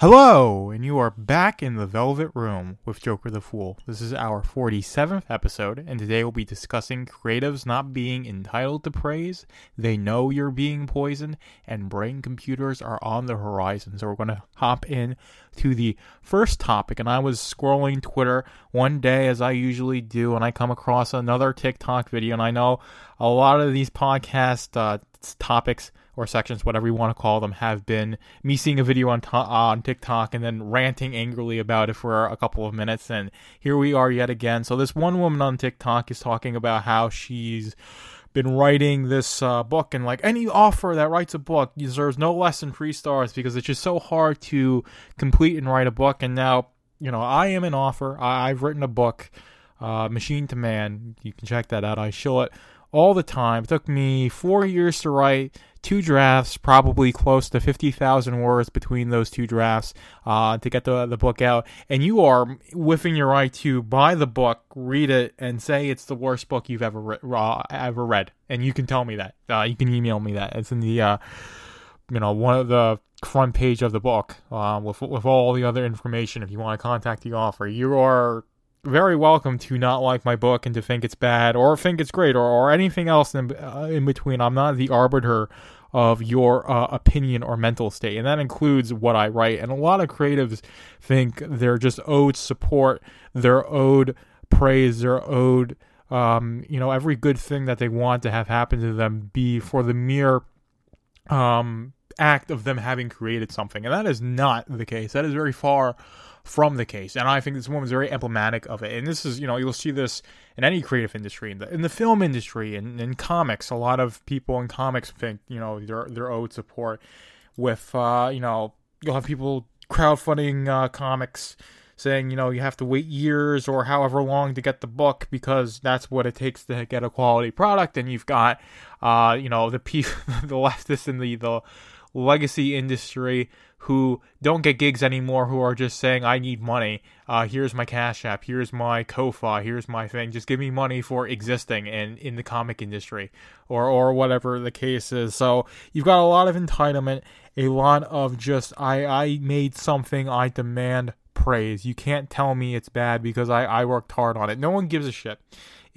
Hello, and you are back in the Velvet Room with Joker the Fool. This is our 47th episode, and today we'll be discussing creatives not being entitled to praise, they know you're being poisoned, and brain computers are on the horizon. So we're going to hop in to the first topic, and I was scrolling Twitter one day as I usually do, and I come across another TikTok video, and I know a lot of these podcast uh, topics or sections, whatever you want to call them, have been. Me seeing a video on on TikTok and then ranting angrily about it for a couple of minutes, and here we are yet again. So this one woman on TikTok is talking about how she's been writing this uh, book and like any offer that writes a book deserves no less than three stars because it's just so hard to complete and write a book. And now you know i am an offer I- have written a book uh, machine to man. You can check that out. I show it all the time. It took me four years to write two drafts, probably close to 50,000 words between those two drafts uh, to get the, the book out. And you are whiffing your eye to buy the book, read it, and say it's the worst book you've ever, re- uh, ever read. And you can tell me that. Uh, you can email me that. It's in the, uh, you know, one of the front page of the book uh, with, with all the other information if you want to contact the author. You are very welcome to not like my book and to think it's bad or think it's great or, or anything else in, uh, in between. I'm not the arbiter of your uh, opinion or mental state, and that includes what I write. And a lot of creatives think they're just owed support, they're owed praise, they're owed, um, you know, every good thing that they want to have happen to them be for the mere um, act of them having created something. And that is not the case. That is very far from the case. And I think this woman is very emblematic of it. And this is, you know, you'll see this in any creative industry, in the, in the film industry, in, in comics. A lot of people in comics think, you know, they're, they're owed support with, uh, you know, you'll have people crowdfunding uh, comics saying, you know, you have to wait years or however long to get the book because that's what it takes to get a quality product. And you've got, uh, you know, the pe- the leftists in the, the legacy industry who don't get gigs anymore who are just saying i need money. Uh, here's my cash app. Here's my Ko-fi. Here's my thing. Just give me money for existing in, in the comic industry or or whatever the case is. So you've got a lot of entitlement a lot of just i i made something. I demand praise you can't tell me it's bad because i i worked hard on it no one gives a shit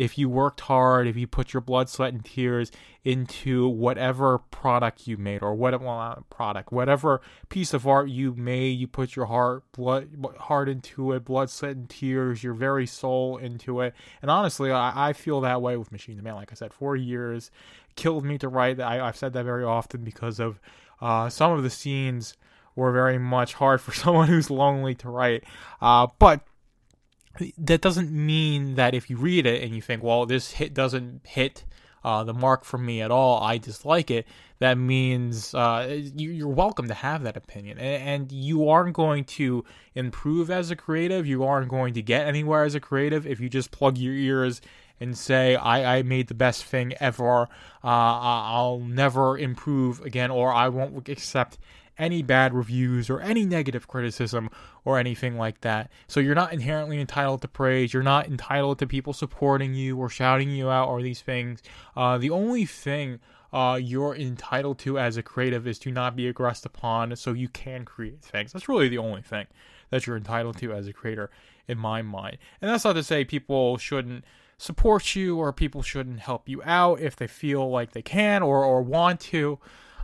if you worked hard, if you put your blood, sweat, and tears into whatever product you made or whatever well, product, whatever piece of art you made, you put your heart, blood, heart into it, blood, sweat, and tears, your very soul into it. And honestly, I, I feel that way with Machine to Man. Like I said, four years killed me to write. I, I've said that very often because of uh, some of the scenes were very much hard for someone who's lonely to write. Uh, but that doesn't mean that if you read it and you think, well, this hit doesn't hit uh, the mark for me at all, I dislike it. That means uh, you, are welcome to have that opinion, and, and, you aren't going to improve as a creative. You aren't going to get anywhere as a creative if you just plug your ears and say, "I, I made the best thing ever. Uh, I'll never improve again, or I won't accept any bad reviews or any negative criticism or anything like that. So you're not inherently entitled to praise. You're not entitled to people supporting you or shouting you out or these things. Uh, the only thing uh, you're entitled to as a creative is to not be aggressed upon so you can create things. That's really the only thing that you're entitled to as a creator in my mind. And that's not to say people shouldn't support you or people shouldn't help you out if they feel like they can or, or want to.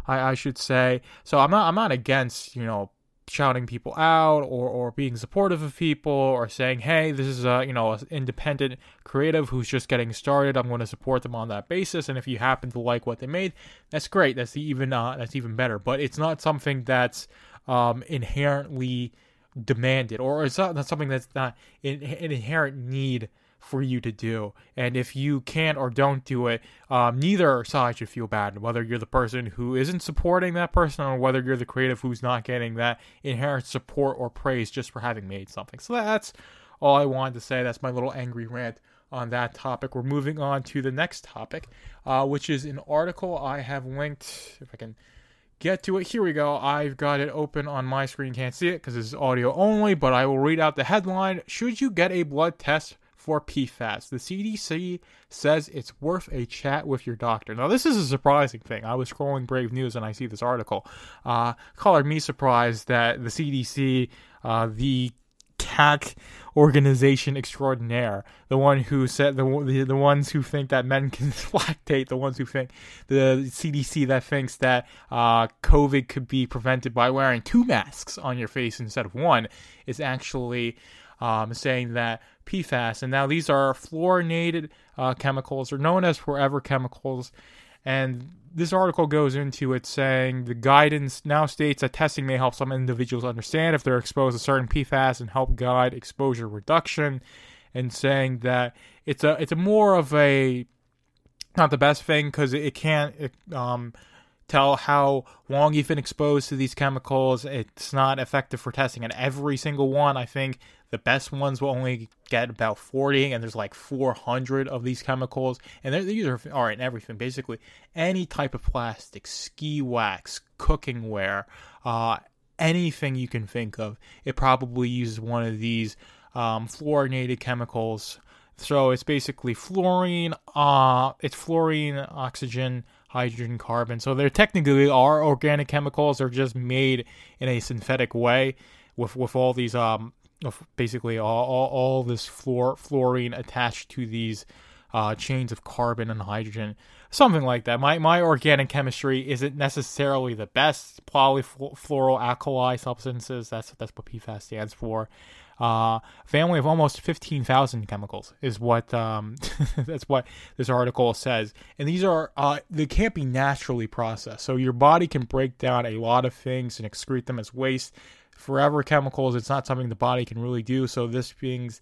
I, I should say. So I'm not I'm not against you know shouting people out or, or being supportive of people or saying hey this is a you know an independent creative who's just getting started. I'm going to support them on that basis. And if you happen to like what they made that's great. That's even uh, that's even better. But it's not something that's um, inherently demanded or it's not, not something that's not an, an inherent need for you to do. And if you can't or don't do it, um, neither side should feel bad. Whether you're the person who isn't supporting that person or whether you're the creative who's not getting that inherent support or praise just for having made something. So that's all I wanted to say. That's my little angry rant on that topic. We're moving on to the next topic, uh, which is an article I have linked. If I can get to it. Here we go. I've got it open on my screen. Can't see it because this is audio only, but I will read out the headline. Should you get a blood test for PFAS. The CDC says it's worth a chat with your doctor. Now, this is a surprising thing. I was scrolling Brave News and I see this article. Uh, colored me surprised that the CDC, uh, the CAC organization extraordinaire, the one who said the, the the ones who think that men can lactate, the ones who think the CDC that thinks that uh, COVID could be prevented by wearing two masks on your face instead of one, is actually um, saying that PFAS, and now these are fluorinated uh, chemicals, are known as forever chemicals, and this article goes into it saying the guidance now states that testing may help some individuals understand if they're exposed to certain PFAS and help guide exposure reduction, and saying that it's a it's a more of a not the best thing because it, can't it, um, tell how long you've been exposed to these chemicals. It's not effective for testing and every single one. I think the best ones will only get about 40, and there's like 400 of these chemicals. And these are, all right, everything. Basically, any type of plastic, ski wax, cooking ware, uh, anything you can think of, it probably uses one of these um, fluorinated chemicals. So it's basically fluorine, uh, it's fluorine, oxygen, hydrogen, carbon. So they're technically are organic chemicals. They're just made in a synthetic way with with all these um of basically all, all, all this fluor, fluorine attached to these uh, chains of carbon and hydrogen, something like that. My my organic chemistry isn't necessarily the best. Polyfluoroalkyl substances. That's that's what PFAS stands for. Uh, family of almost 15,000 chemicals is what um, that's what this article says. And these are uh, they can't be naturally processed. So your body can break down a lot of things and excrete them as waste. Forever chemicals, it's not something the body can really do. So this things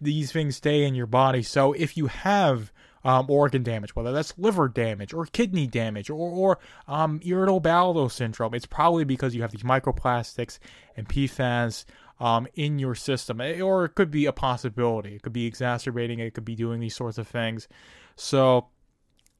these things stay in your body. So if you have um, organ damage, whether that's liver damage or kidney damage or, or um, irritable bowel syndrome, it's probably because you have these microplastics and PFAS um, in your system, eh, or it could be a possibility. It could be exacerbating. It could be doing these sorts of things. So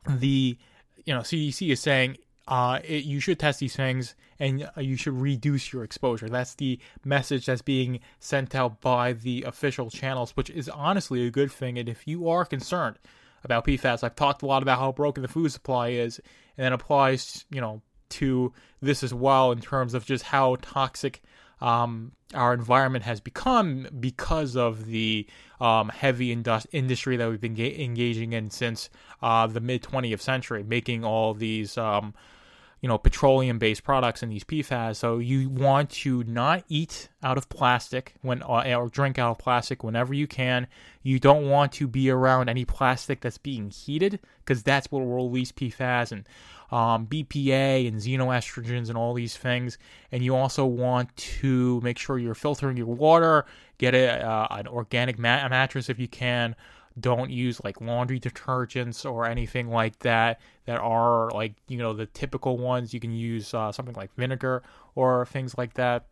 the you know CDC is saying uh, it, you should test these things and uh, you should reduce your exposure. That's the message that's being sent out by the official channels, which is honestly a good thing. And if you are concerned about PFAS, I've talked a lot about how broken the food supply is, and that applies, you know, to this as well in terms of just how toxic um, our environment has become because of the um, heavy indus- industry that we've been ga- engaging in since uh, the mid 20th century, making all these. Um, you know, petroleum based products and these PFAS. So you want to not eat out of plastic when uh, or drink out of plastic whenever you can. You don't want to be around any plastic that's being heated because that's what will release PFAS and um, BPA and xenoestrogens and all these things. And you also want to make sure you're filtering your water. Get a, uh, an organic mat- mattress if you can. Don't use like laundry detergents or anything like that that are like you know the typical ones. You can use uh, something like vinegar or things like that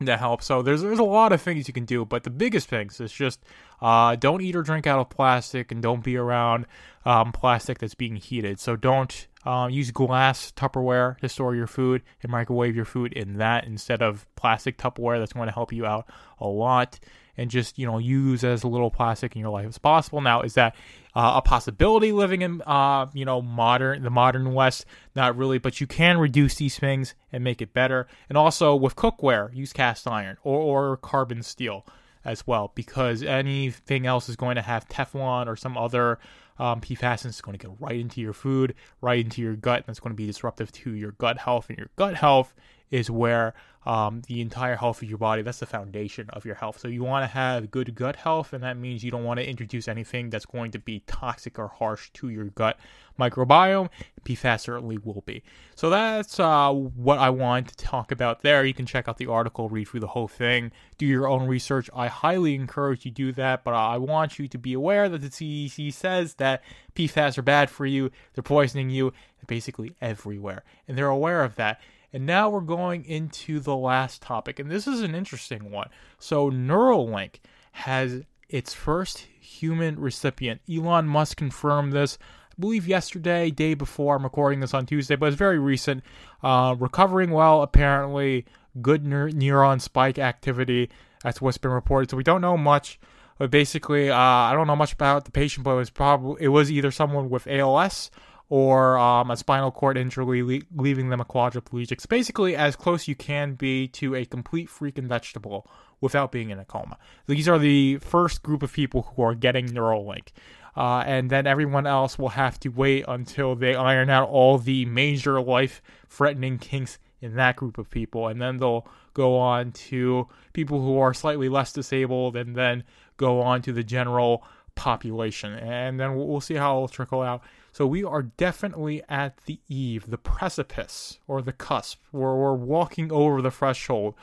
that help. So there's there's a lot of things you can do, but the biggest things is just uh, don't eat or drink out of plastic, and don't be around um, plastic that's being heated. So don't um, use glass Tupperware to store your food and microwave your food in that instead of plastic Tupperware. That's going to help you out a lot. And just you know use as little plastic in your life as possible. Now, is that uh, a possibility living in uh, you know modern the modern West? Not really, but you can reduce these things and make it better. And also with cookware, use cast iron or, or carbon steel as well, because anything else is going to have Teflon or some other um, PFAS is going to get right into your food, right into your gut, and it's going to be disruptive to your gut health. And your gut health is where um, the entire health of your body, that's the foundation of your health. So you want to have good gut health, and that means you don't want to introduce anything that's going to be toxic or harsh to your gut microbiome. PFAS certainly will be. So that's uh, what I wanted to talk about there. You can check out the article, read through the whole thing, do your own research. I highly encourage you do that, but I want you to be aware that the CDC says that PFAS are bad for you, they're poisoning you, basically everywhere. And they're aware of that. And now we're going into the last topic, and this is an interesting one. So, Neuralink has its first human recipient. Elon Musk confirmed this, I believe, yesterday, day before. I'm recording this on Tuesday, but it's very recent. Uh, recovering well, apparently. Good neur- neuron spike activity. That's what's been reported. So, we don't know much But basically, uh, I don't know much about the patient, but it was probably it was either someone with ALS or um, a spinal cord injury, le- leaving them a quadriplegic. Basically as close you can be to a complete freaking vegetable without being in a coma. These are the first group of people who are getting Neuralink. Uh, and then everyone else will have to wait until they iron out all the major life threatening kinks in that group of people. And then they'll go on to people who are slightly less disabled and then go on to the general population. And then we'll see how it'll trickle out. So we are definitely at the eve, the precipice, or the cusp, where we're walking over the threshold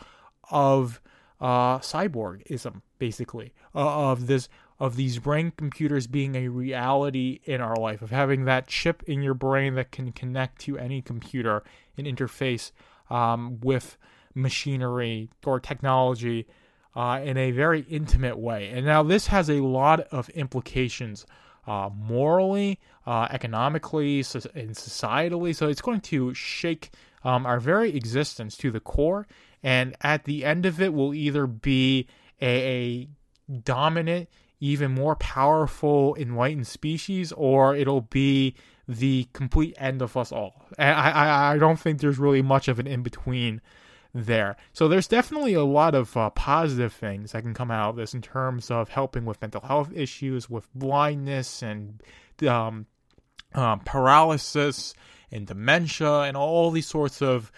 of uh, cyborgism, basically, uh, of this of these brain computers being a reality in our life, of having that chip in your brain that can connect to any computer and interface um, with machinery or technology uh, in a very intimate way. And now this has a lot of implications uh, morally, uh, economically, and societally. So it's going to shake um, our very existence to the core. And at the end of it will either be a, a dominant even more powerful enlightened species, or it'll be the complete end of us all. And I, I, I don't think there's really much of an in between there. So there's definitely a lot of uh, positive things that can come out of this in terms of helping with mental health issues, with blindness and um, um, paralysis and dementia and all these sorts of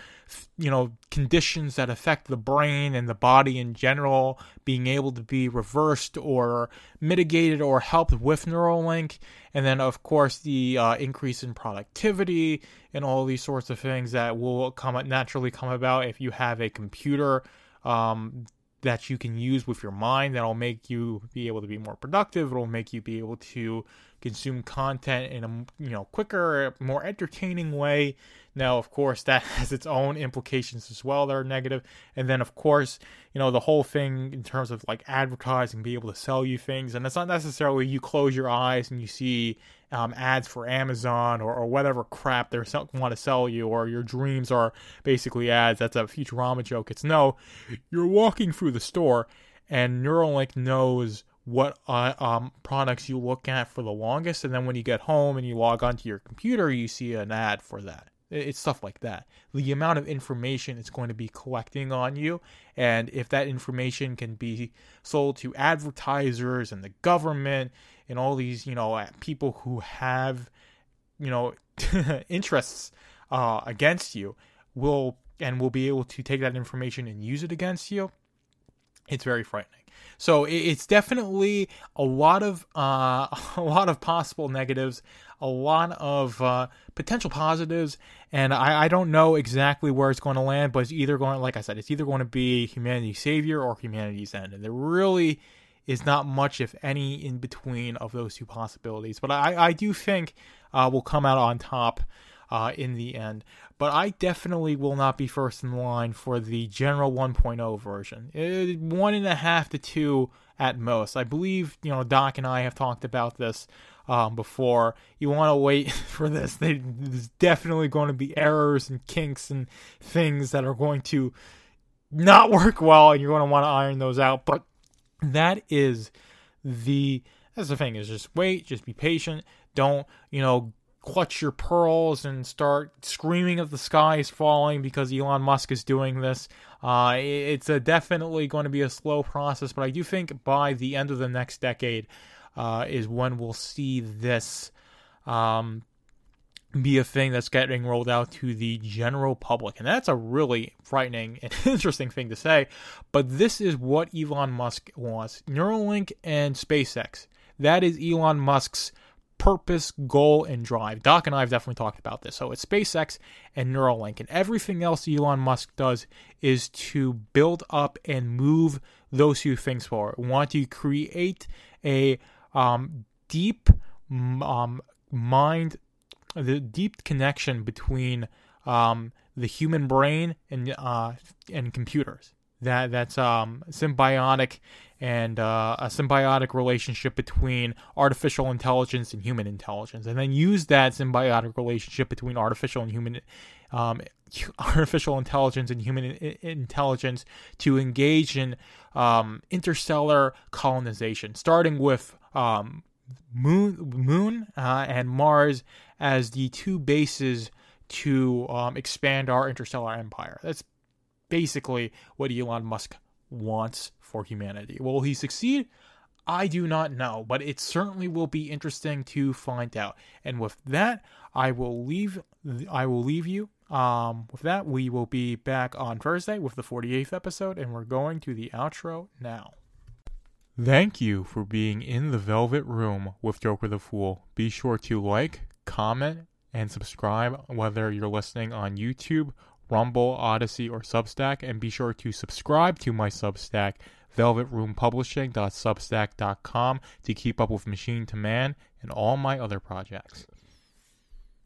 you know conditions that affect the brain and the body in general being able to be reversed or mitigated or helped with Neuralink, and then of course the uh, increase in productivity and all these sorts of things that will come naturally come about if you have a computer um, that you can use with your mind that'll make you be able to be more productive. It'll make you be able to consume content in a you know quicker, more entertaining way. Now, of course, that has its own implications as well that are negative. And then, of course, you know the whole thing in terms of like advertising, be able to sell you things, and it's not necessarily you close your eyes and you see um, ads for Amazon or, or whatever crap they want to sell you, or your dreams are basically ads. That's a Futurama joke. It's no, you're walking through the store, and Neuralink knows what uh, um, products you look at for the longest, and then when you get home and you log onto your computer, you see an ad for that. It's stuff like that. The amount of information it's going to be collecting on you, and if that information can be sold to advertisers and the government and all these, you know, people who have, you know, interests uh, against you, will and will be able to take that information and use it against you. It's very frightening. So it's definitely a lot of uh, a lot of possible negatives, a lot of uh, potential positives, and I, I, don't know exactly where it's going to land. But it's either going, like I said, it's either going to be humanity's savior or humanity's end, and there really is not much, if any, in between of those two possibilities. But I, I do think uh, we'll come out on top uh, in the end. But I definitely will not be first in line for the general 1.0 version. It, uh, one and a half to two at most. I believe you know Doc and I have talked about this um, before. You want to wait for this. There's definitely going to be errors and kinks and things that are going to not work well, and you're going to want to iron those out. But that is the that's the thing is just wait, just be patient. Don't you know clutch your pearls and start screaming if the sky is falling because Elon Musk is doing this. Uh, it's definitely going to be a slow process, but I do think by the end of the next decade uh, is when we'll see this um, be a thing that's getting rolled out to the general public. And that's a really frightening and interesting thing to say. But this is what Elon Musk wants Neuralink and SpaceX. That is Elon Musk's purpose, goal, and drive. Doc and I have definitely talked about this. So it's SpaceX and Neuralink, and everything else Elon Musk does is to build up and move those two things forward. We want to create a um, deep um, mind, the deep connection between um, the human brain and uh, and computers. That that's um, symbiotic and uh, a symbiotic relationship between artificial intelligence and human intelligence, and then use that symbiotic relationship between artificial and human um, artificial intelligence and human intelligence to engage in um, interstellar colonization, starting with um, Moon, Moon uh, and Mars as the two bases to um, expand our interstellar empire. That's basically what Elon Musk wants for humanity. Will he succeed? I do not know, but it certainly will be interesting to find out. And with that, I will leave. I will leave you. Um, with that, we will be back on Thursday with the 48th episode, and we're going to the outro now. Thank you for being in the Velvet Room with Joker the Fool. Be sure to like, comment, and subscribe whether you're listening on YouTube, Rumble, Odysee, or Substack. And be sure to subscribe to my Substack, velvetroompublishing.substack.com, to keep up with Machine to Man and all my other projects.